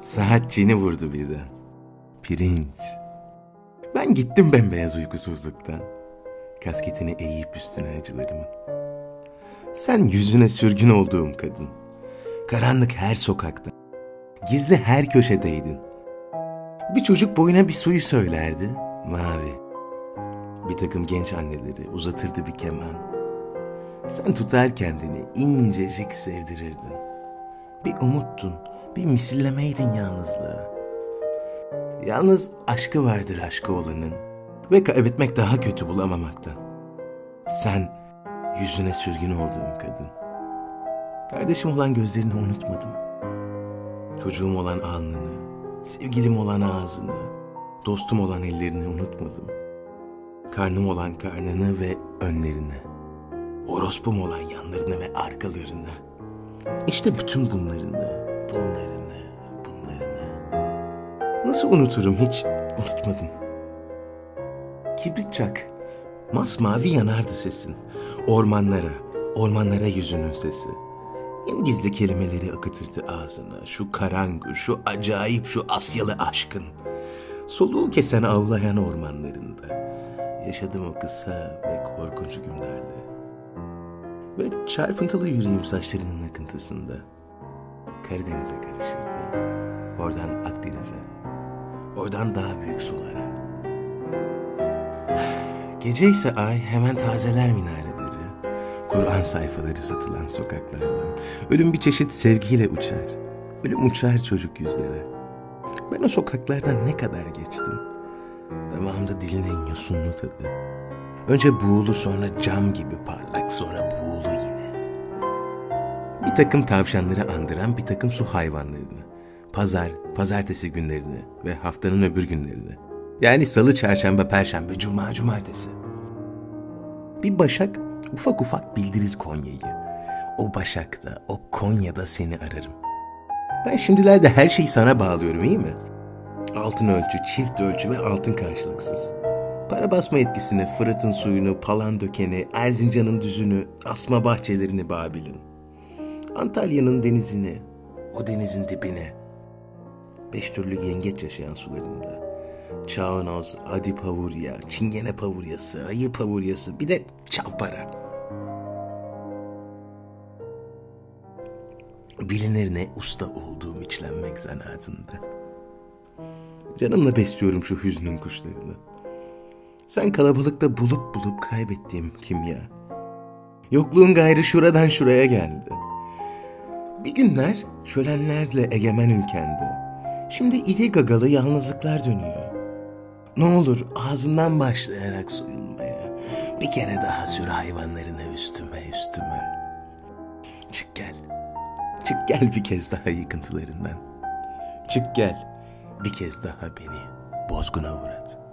Saat çini vurdu birden. Pirinç. Ben gittim bembeyaz uykusuzluktan. Kasketini eğip üstüne acılarımın. Sen yüzüne sürgün olduğum kadın. Karanlık her sokakta. Gizli her köşedeydin. Bir çocuk boyuna bir suyu söylerdi. Mavi. Bir takım genç anneleri uzatırdı bir keman. Sen tutar kendini incecik sevdirirdin. Bir umuttun, bir misillemeydin yalnızlığa. Yalnız aşkı vardır aşkı olanın ve kaybetmek daha kötü bulamamaktan. Sen yüzüne sürgün olduğum kadın. Kardeşim olan gözlerini unutmadım. Çocuğum olan alnını, sevgilim olan ağzını, dostum olan ellerini unutmadım. Karnım olan karnını ve önlerini, orospum olan yanlarını ve arkalarını. İşte bütün bunlarını, bunlarını, bunlarını. Nasıl unuturum hiç unutmadım. Kibrit çak, masmavi yanardı sesin. Ormanlara, ormanlara yüzünün sesi. En gizli kelimeleri akıtırdı ağzına. Şu karangur, şu acayip, şu Asyalı aşkın. Soluğu kesen avlayan ormanlarında. Yaşadım o kısa ve korkunç günlerle. Ve çarpıntılı yüreğim saçlarının akıntısında. Karadeniz'e karışırdı. Oradan Akdeniz'e. Oradan daha büyük sulara. Gece ise ay hemen tazeler minareleri. Kur'an sayfaları satılan sokaklardan. Ölüm bir çeşit sevgiyle uçar. Ölüm uçar çocuk yüzlere. Ben o sokaklardan ne kadar geçtim. Damağımda dilin en yosunlu tadı. Önce buğulu sonra cam gibi parlak sonra takım tavşanları andıran bir takım su hayvanlarını. Pazar, pazartesi günlerini ve haftanın öbür günlerini. Yani salı, çarşamba, perşembe, cuma, cumartesi. Bir başak ufak ufak bildirir Konya'yı. O başakta, o Konya'da seni ararım. Ben şimdilerde her şeyi sana bağlıyorum iyi mi? Altın ölçü, çift ölçü ve altın karşılıksız. Para basma etkisini, Fırat'ın suyunu, Palandöken'i, Erzincan'ın düzünü, asma bahçelerini Babil'in. Antalya'nın denizini, o denizin dibine. Beş türlü yengeç yaşayan sularında. Çağnoz, Adi Pavurya, Çingene Pavuryası, Ayı Pavuryası, bir de Çalpara. Bilinir ne usta olduğum içlenmek zanaatında. Canımla besliyorum şu hüznün kuşlarını. Sen kalabalıkta bulup bulup kaybettiğim kimya. Yokluğun gayrı şuradan şuraya geldi. Bir günler şölenlerle egemen ülkende. Şimdi iri gagalı yalnızlıklar dönüyor. Ne olur ağzından başlayarak soyunmaya. Bir kere daha sür hayvanlarını üstüme üstüme. Çık gel. Çık gel bir kez daha yıkıntılarından. Çık gel bir kez daha beni bozguna uğrat.''